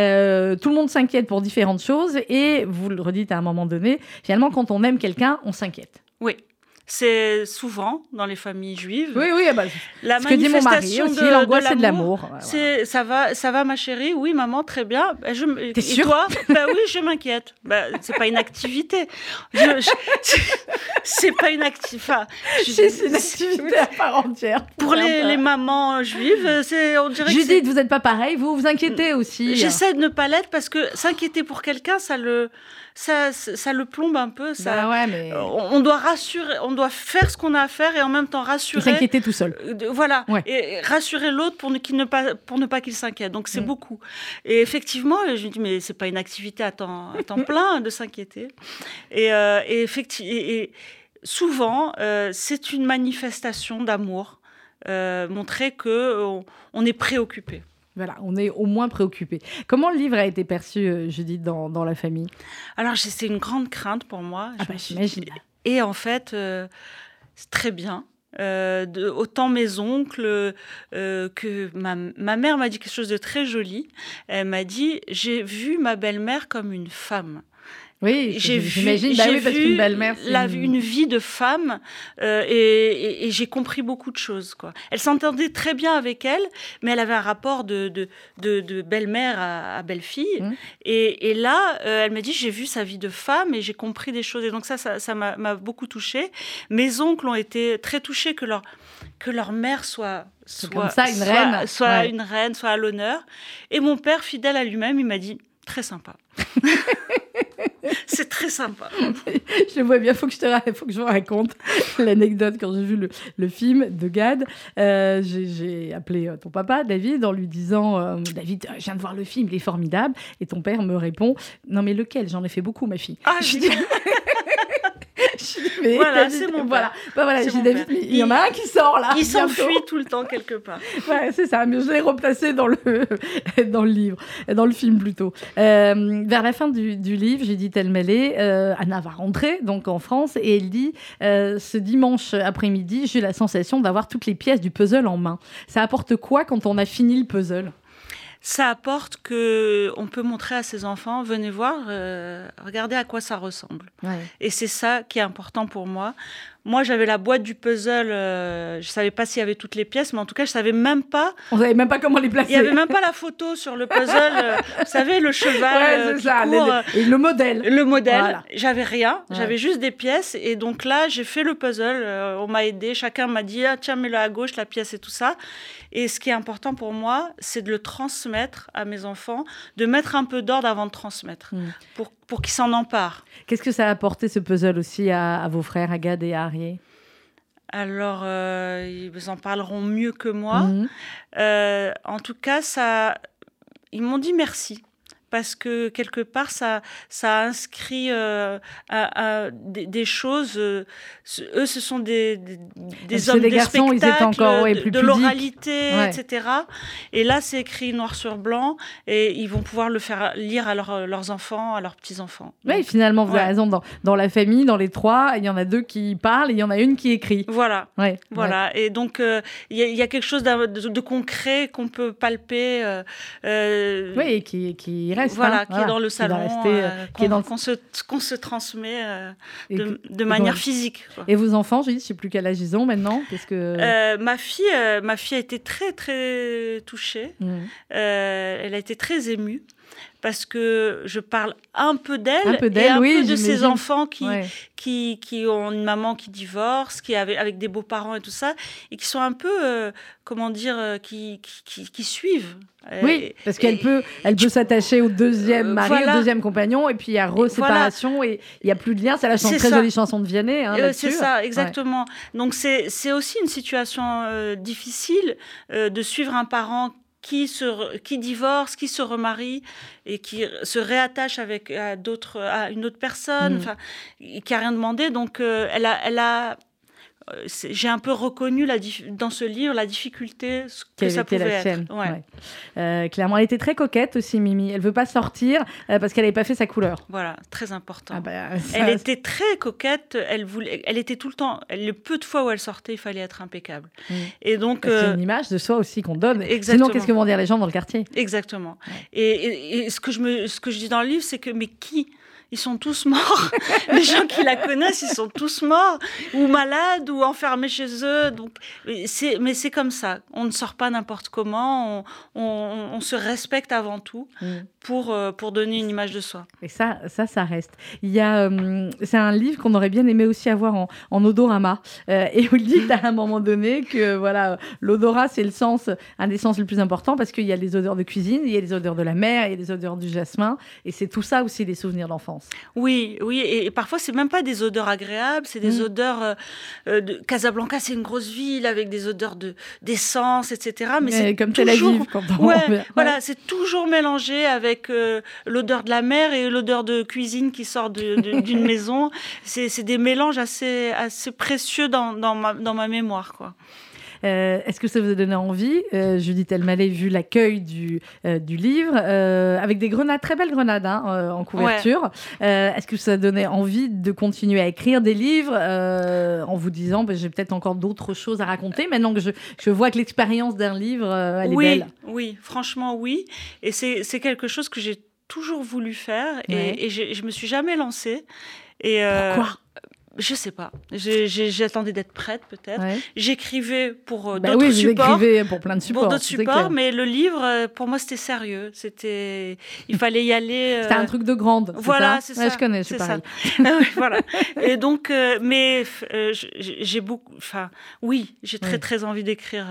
le monde s'inquiète pour différentes choses et vous le redites à un moment donné, finalement, quand on aime quelqu'un, on s'inquiète. Oui. C'est souvent dans les familles juives. Oui, oui, bah, la ce manifestation que dit mon mari aussi, l'angoisse c'est de l'amour. C'est ça va, ça va ma chérie. Oui, maman, très bien. Bah, je, T'es sûre toi? Bah oui, je m'inquiète. Bah, c'est pas une activité. c'est pas une activité. c'est une activité à part entière. Pour les, les, mamans juives, c'est on dirait. Judith, vous n'êtes pas pareil. Vous vous inquiétez aussi. J'essaie de ne pas l'être parce que s'inquiéter pour quelqu'un, ça le ça, ça, le plombe un peu. Ça, bah ouais, mais... on, doit rassurer, on doit faire ce qu'on a à faire et en même temps rassurer. s'inquiéter tout seul. Euh, voilà. Et rassurer l'autre pour ne, ne pas, pour ne pas qu'il s'inquiète. Donc c'est mm. beaucoup. Et effectivement, je me dis, mais c'est pas une activité à temps, à temps plein de s'inquiéter. Et, euh, et, et, souvent, euh, c'est une manifestation d'amour, montrer que on, est préoccupé. Voilà, on est au moins préoccupé. Comment le livre a été perçu, Judith, dans, dans la famille? Alors, c'est une grande crainte pour moi. Ah bah. Et en fait, euh, c'est très bien. Euh, autant mes oncles que ma, ma mère m'a dit quelque chose de très joli. Elle m'a dit J'ai vu ma belle-mère comme une femme. Oui, j'imagine. Bah oui, parce qu'une belle-mère, la, une... vie de femme euh, et, et, j'ai compris beaucoup de choses. Quoi. Elle s'entendait très bien avec elle, mais elle avait un rapport de, de, de, de belle-mère à, à belle-fille. Mmh. Et, et, là, euh, elle m'a dit j'ai vu sa vie de femme et j'ai compris des choses. Et donc ça, ça m'a beaucoup touchée. Mes oncles ont été très touchés que leur que leur mère soit soit comme ça une soit, reine, soit ouais. une reine, soit à l'honneur. Et mon père, fidèle à lui-même, il m'a dit très sympa. c'est très sympa. je vois bien, faut que je te faut que je vous raconte l'anecdote quand j'ai vu le, le, film de Gad. Euh, j'ai appelé euh, ton papa, David, en lui disant euh, David, je viens de voir le film, il est formidable. Et ton père me répond Non, mais lequel? J'en ai fait beaucoup, ma fille. Ah, je dis voilà, c'est mon voilà. Bah voilà, j'ai David, il y en a un qui sort là. Il s'enfuit tout le temps quelque part. ouais, c'est ça. Mais je l'ai replacé dans le dans le livre, dans le film plutôt. Euh, vers la fin du, du livre, j'ai dit elle mêlée, euh, Anna va rentrer donc en France et elle dit euh, ce dimanche après-midi, j'ai la sensation d'avoir toutes les pièces du puzzle en main. Ça apporte quoi quand on a fini le puzzle? Ça apporte que on peut montrer à ses enfants, venez voir, euh, regardez à quoi ça ressemble. Ouais. Et c'est ça qui est important pour moi. Moi, j'avais la boîte du puzzle. Euh, je savais pas s'il y avait toutes les pièces, mais en tout cas, je savais même pas. On savait même pas comment les placer. Il y avait même pas la photo sur le puzzle. euh, vous savez, le cheval Ouais, euh, ça. court, les- euh, et le modèle. le modèle. Voilà. J'avais rien. Ouais. J'avais juste des pièces. Et donc là, j'ai fait le puzzle. euh, on m'a aidé. Chacun m'a dit ah, tiens, mets-le à gauche, la pièce et tout ça. Et ce qui est important pour moi, c'est de le transmettre à mes enfants, de mettre un peu d'ordre avant de transmettre, Mm. pour, pour qu'ils s'en emparent. Qu'est-ce que ça a apporté ce puzzle aussi à, à vos frères, à Gad et Harry? Alors, euh, ils en parleront mieux que moi. Mhm. Euh, en tout cas, ça, ils m'ont dit merci. Parce que quelque part, ça, ça inscrit euh, à- à des, des choses. euh, eux, ce sont des, des, hommes des de garçons, ils étaient encore, ouais, de, plus de l'oralité, Ouais. etc. Et là, c'est écrit noir sur blanc, et ils vont pouvoir le faire lire à leurs- leurs enfants, à leurs petits enfants. Oui, finalement, vous Ouais. avez raison. Dans, dans la famille, dans les trois, il y en a deux qui parlent et il y en a une qui écrit. Voilà. Voilà, et donc euh, il y, a- il y a quelque chose de, de concret qu'on peut palper. Oui, et qui, qui reste. Voilà, hein, qui est dans le salon, rester, euh, qui qu'on est dans- qu'on se, transmet euh, de, que- de et manière donc- physique. quoi. Et vos enfants, je ne sais plus quel âge ils ont maintenant. Parce que... Euh, ma fille, euh, ma fille a été très très touchée. Euh, elle a été très émue parce que je parle un peu d'elle et un oui, peu de ses enfants qui, Ouais. qui, qui ont une maman qui divorce, qui avec, avec des beaux-parents et tout ça, et qui sont un peu, euh, comment dire, euh, qui, qui, suivent. Euh, Oui, parce qu'elle peut, elle peut s'attacher au deuxième mari, voilà. au deuxième compagnon, et puis il y a reséparation et il n'y a plus de lien. C'est la chanson, très ça. jolie chanson de Vianney. Hein, Euh, c'est ça, Ouais. exactement. Donc c'est c'est aussi une situation euh, difficile euh, de suivre un parent qui se qui divorce, qui se remarie et qui se réattache avec à d'autres à une autre personne, enfin qui a rien demandé. Donc euh, elle a elle a j'ai un peu reconnu la dans ce livre la difficulté que ça pouvait la être. Ouais. ouais. Euh, clairement, elle était très coquette aussi, Mimi. Elle veut pas sortir euh, parce qu'elle n'avait pas fait sa couleur. Voilà, très important. Ah bah, ça- Elle était très coquette. Elle voulait, elle était tout le temps. Le peu de fois où elle sortait, il fallait être impeccable. Mm. Et donc, c'est euh, une image de soi aussi qu'on donne. Exactement. Sinon, qu'est-ce que vont dire les gens dans le quartier? Exactement. Et, et- et ce, que je me, ce que je dis dans le livre, c'est que, mais qui Ils sont tous morts. Les gens qui la connaissent, ils sont tous morts, ou malades, ou enfermés chez eux. Donc, c'est, mais c'est comme ça. On ne sort pas n'importe comment. On se respecte avant tout Mm. Pour, euh, pour donner une image de soi. Et ça, ça, ça reste. Il y a, euh, c'est un livre qu'on aurait bien aimé aussi avoir en, en odorama. Euh, et on dit à un moment donné que voilà, l'odorat c'est le sens, un des sens les plus importants parce qu'il y a les odeurs de cuisine, il y a les odeurs de la mer, il y a les odeurs du jasmin, et c'est tout ça aussi les souvenirs d'enfance. Oui, oui, et, et parfois c'est même pas des odeurs agréables, c'est des Mm. odeurs euh, de Casablanca, c'est une grosse ville avec des odeurs de d'essence, etc. Mais c'est comme Tel toujours, Aviv quand on ouais, ouais. voilà, c'est toujours mélangé avec euh, l'odeur de la mer et l'odeur de cuisine qui sort d'une maison. C'est c'est des mélanges assez assez précieux dans dans ma dans ma mémoire, quoi. Est-ce que ça vous a donné envie, Judith Elmaleh, vu l'accueil du, du livre, avec des grenades, très belles grenades hein, en couverture. Est-ce que ça a donné envie de continuer à écrire des livres en vous disant, bah, j'ai peut-être encore d'autres choses à raconter maintenant que je, je vois que l'expérience d'un livre, elle oui, est belle? Oui, franchement, oui. Et c'est quelque chose que j'ai toujours voulu faire et, et je me suis jamais lancée. Et Pourquoi? Je sais pas. J'attendais d'être prête, peut-être. J'écrivais pour euh, bah d'autres oui, supports. pour plein de supports. Pour d'autres supports, mais le livre, euh, pour moi, c'était sérieux. C'était, il fallait y aller. C'était un truc de grande. Voilà, c'est ça. je connais, c'est pareil. Ah voilà. Et donc, mais j'ai beaucoup. Enfin, oui, j'ai très très envie d'écrire.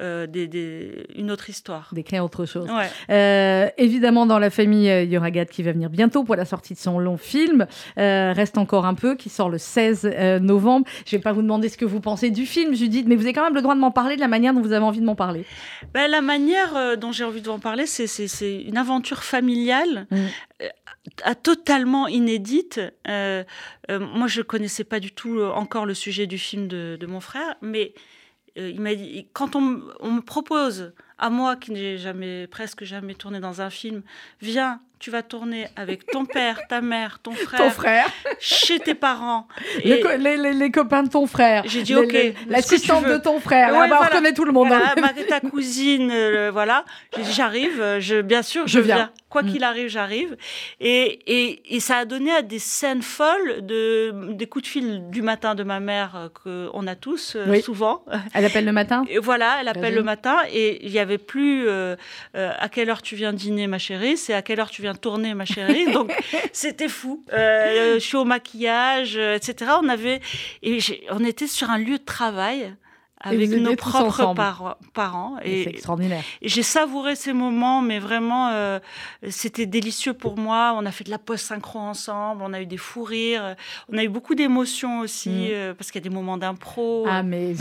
Euh, des, une autre histoire. D'écrire autre chose. Euh, évidemment, dans la famille, euh, il y aura Gad qui va venir bientôt pour la sortie de son long film. reste encore un peu, qui sort le 16 novembre. Je ne vais pas vous demander ce que vous pensez du film, Judith, mais vous avez quand même le droit de m'en parler de la manière dont vous avez envie de m'en parler. Ben, la manière dont j'ai envie de m'en parler, c'est une aventure familiale. Mm. totalement inédite. moi, je connaissais pas du tout encore le sujet du film de, de mon frère, mais il m'a dit, quand on, me propose, à moi qui n'ai jamais, presque jamais tourné dans un film, viens, tu vas tourner avec ton père, ta mère, ton frère, ton frère. chez tes parents. Les, les, copains de ton frère. J'ai dit, ok. L'assistante de ton frère. Ouais, bah, on reconnaît tout le monde. Voilà, ta cousine, euh, voilà. J'ai dit, j'arrive, je, bien sûr, je, viens. Quoi mm. qu'il arrive, j'arrive. Et, et, et, ça a donné à des scènes folles, de, des coups de fil du matin de ma mère euh, qu'on a tous, euh, souvent. Elle appelle le matin? Et Voilà, elle appelle le matin. Et il n'y avait plus à quelle heure tu viens dîner, ma chérie, c'est à quelle heure tu viens tourner, ma chérie. Donc, c'était fou. Euh, je suis au maquillage, euh, etc. On avait, et on était sur un lieu de travail avec nos propres parents. Et, c'est extraordinaire. J'ai savouré ces moments, mais vraiment, euh, c'était délicieux pour moi. On a fait de la post-synchro ensemble, on a eu des fous rires, on a eu beaucoup d'émotions aussi, mm. euh, parce qu'il y a des moments d'impro. Ah, mais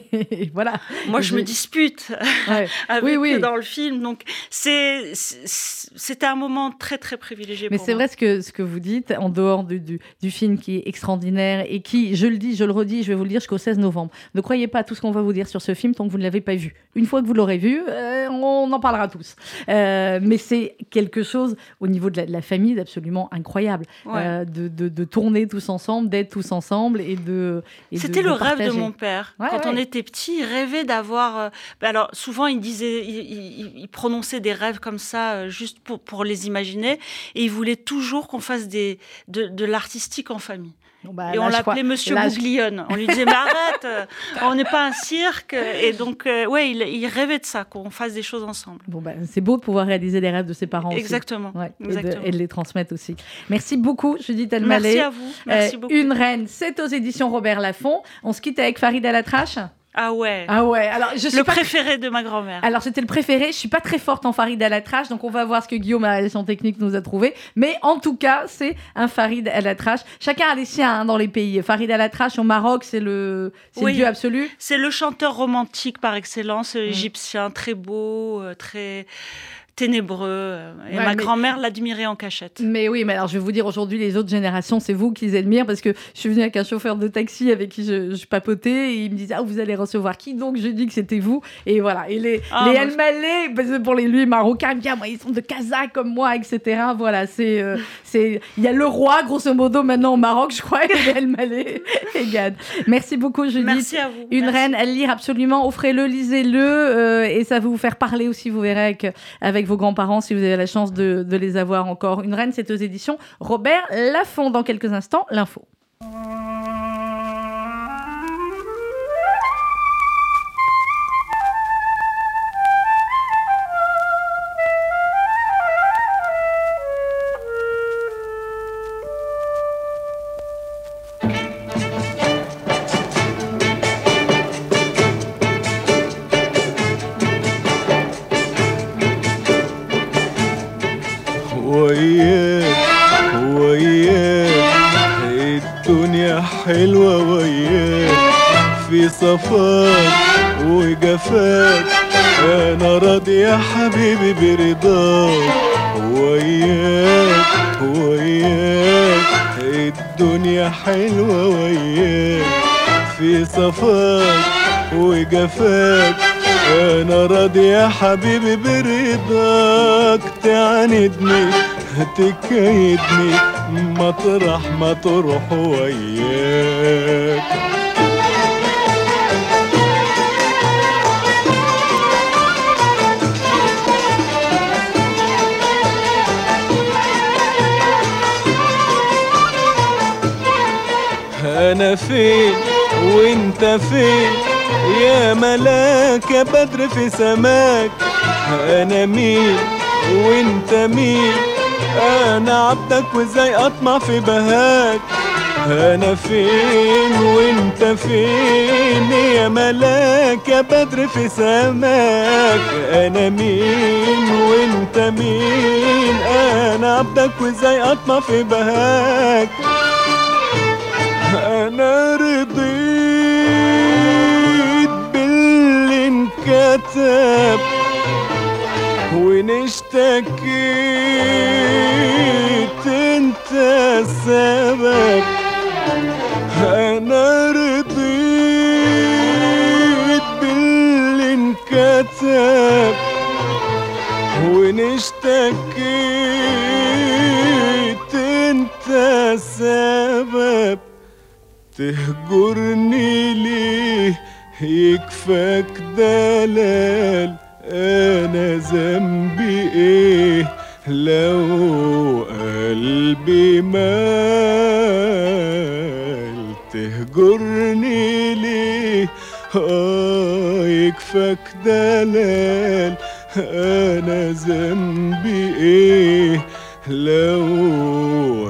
voilà. Moi, je me dispute avec oui, oui. dans le film. Donc, c'est, c'était un moment très, très privilégié mais c'est vrai ce que, ce que vous dites, en dehors du, du, du, film qui est extraordinaire et qui, je le dis, je le redis, je vais vous le dire jusqu'au 16 novembre. Ne croyez pas à tout qu'on va vous dire sur ce film tant que vous ne l'avez pas vu. Une fois que vous l'aurez vu, euh, on en parlera tous. Euh, mais c'est quelque chose au niveau de la, famille d'absolument incroyable. Euh, de, de, tourner tous ensemble, d'être tous ensemble et de. C'était le rêve de mon père. Quand on était petit, il rêvait d'avoir. Bah alors souvent, il disait, il, prononçait des rêves comme ça juste pour, pour les imaginer et il voulait toujours qu'on fasse des, de, de l'artistique en famille. Bah, et on l'appelait Monsieur Bouglione. On lui disait, mais arrête, euh, on n'est pas un cirque. Et donc, euh, ouais, il, rêvait de ça, qu'on fasse des choses ensemble. Bon, bah, c'est beau de pouvoir réaliser les rêves de ses parents Exactement. Aussi. Et, de, les transmettre aussi. Merci beaucoup, Judith Elmaleh. Merci à vous. Merci euh, beaucoup. Une reine, c'est aux éditions Robert Laffont. On se quitte avec Farid Alatrache. Ah ouais. Ah ouais. Alors je suis le préféré de ma grand-mère. Alors c'était le préféré. Je suis pas très forte en Farid à la trash, donc on va voir ce que Guillaume à la technique nous a trouvé. Mais en tout cas, c'est un Farid à la trash. Chacun a les siens hein, dans les pays. Farid à la trash au Maroc, c'est le, le dieu absolu. C'est le chanteur romantique par excellence, mm. égyptien, très beau, euh, très ténébreux. Et ma grand-mère l'admirait en cachette. Mais oui, mais alors je vais vous dire aujourd'hui, les autres générations, c'est vous qui les admirent parce que je suis venue avec un chauffeur de taxi avec qui je, papotais et il me disait Ah, vous allez recevoir qui? Donc je dis que c'était vous. Et voilà. Et les, ah, les El Malé, pour les lui marocains, bien, moi, ils sont de Kazakh comme moi, etc. Voilà, c'est. Euh, c'est Il y a le roi, grosso modo, maintenant au Maroc, je crois, et les El Malé et Gad. Merci beaucoup, Judith. Merci à vous. Une reine à lire absolument. Offrez-le, lisez-le euh, et ça va vous faire parler aussi, vous verrez, avec, avec vos grands-parents si vous avez la chance de, les avoir encore. Une reine, c'est aux éditions Robert Laffont. Dans quelques instants, l'info. وجفاك أنا راضي يا حبيبي برضاك. تعاندني تكيدني مطرح ما تروح وياك. أنا فين وإنت فين؟ يا ملاك يا بدر في سماك. أنا مين وإنت مين أنا عبدك وإزاي أطمع في بهاك؟ أنا فين وإنت فين يا ملاك يا بدر في سماك؟ أنا مين وإنت مين؟ أنا عبدك وإزاي أطمع في بهاك؟ أنا رضيت وان اشتكيت انت السبب؟ أنا رضيت باللي انكتب. وان اشتكيت انت السبب؟ تهجرني ليه؟ يكفاك دلال أنا ذنبي إيه؟ لو قلبي مال تهجرني ليه؟ آه يكفاك دلال أنا ذنبي إيه؟ لو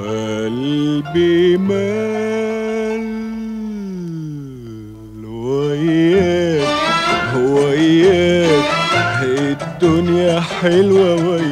قلبي مال الدنيا حلوة وياك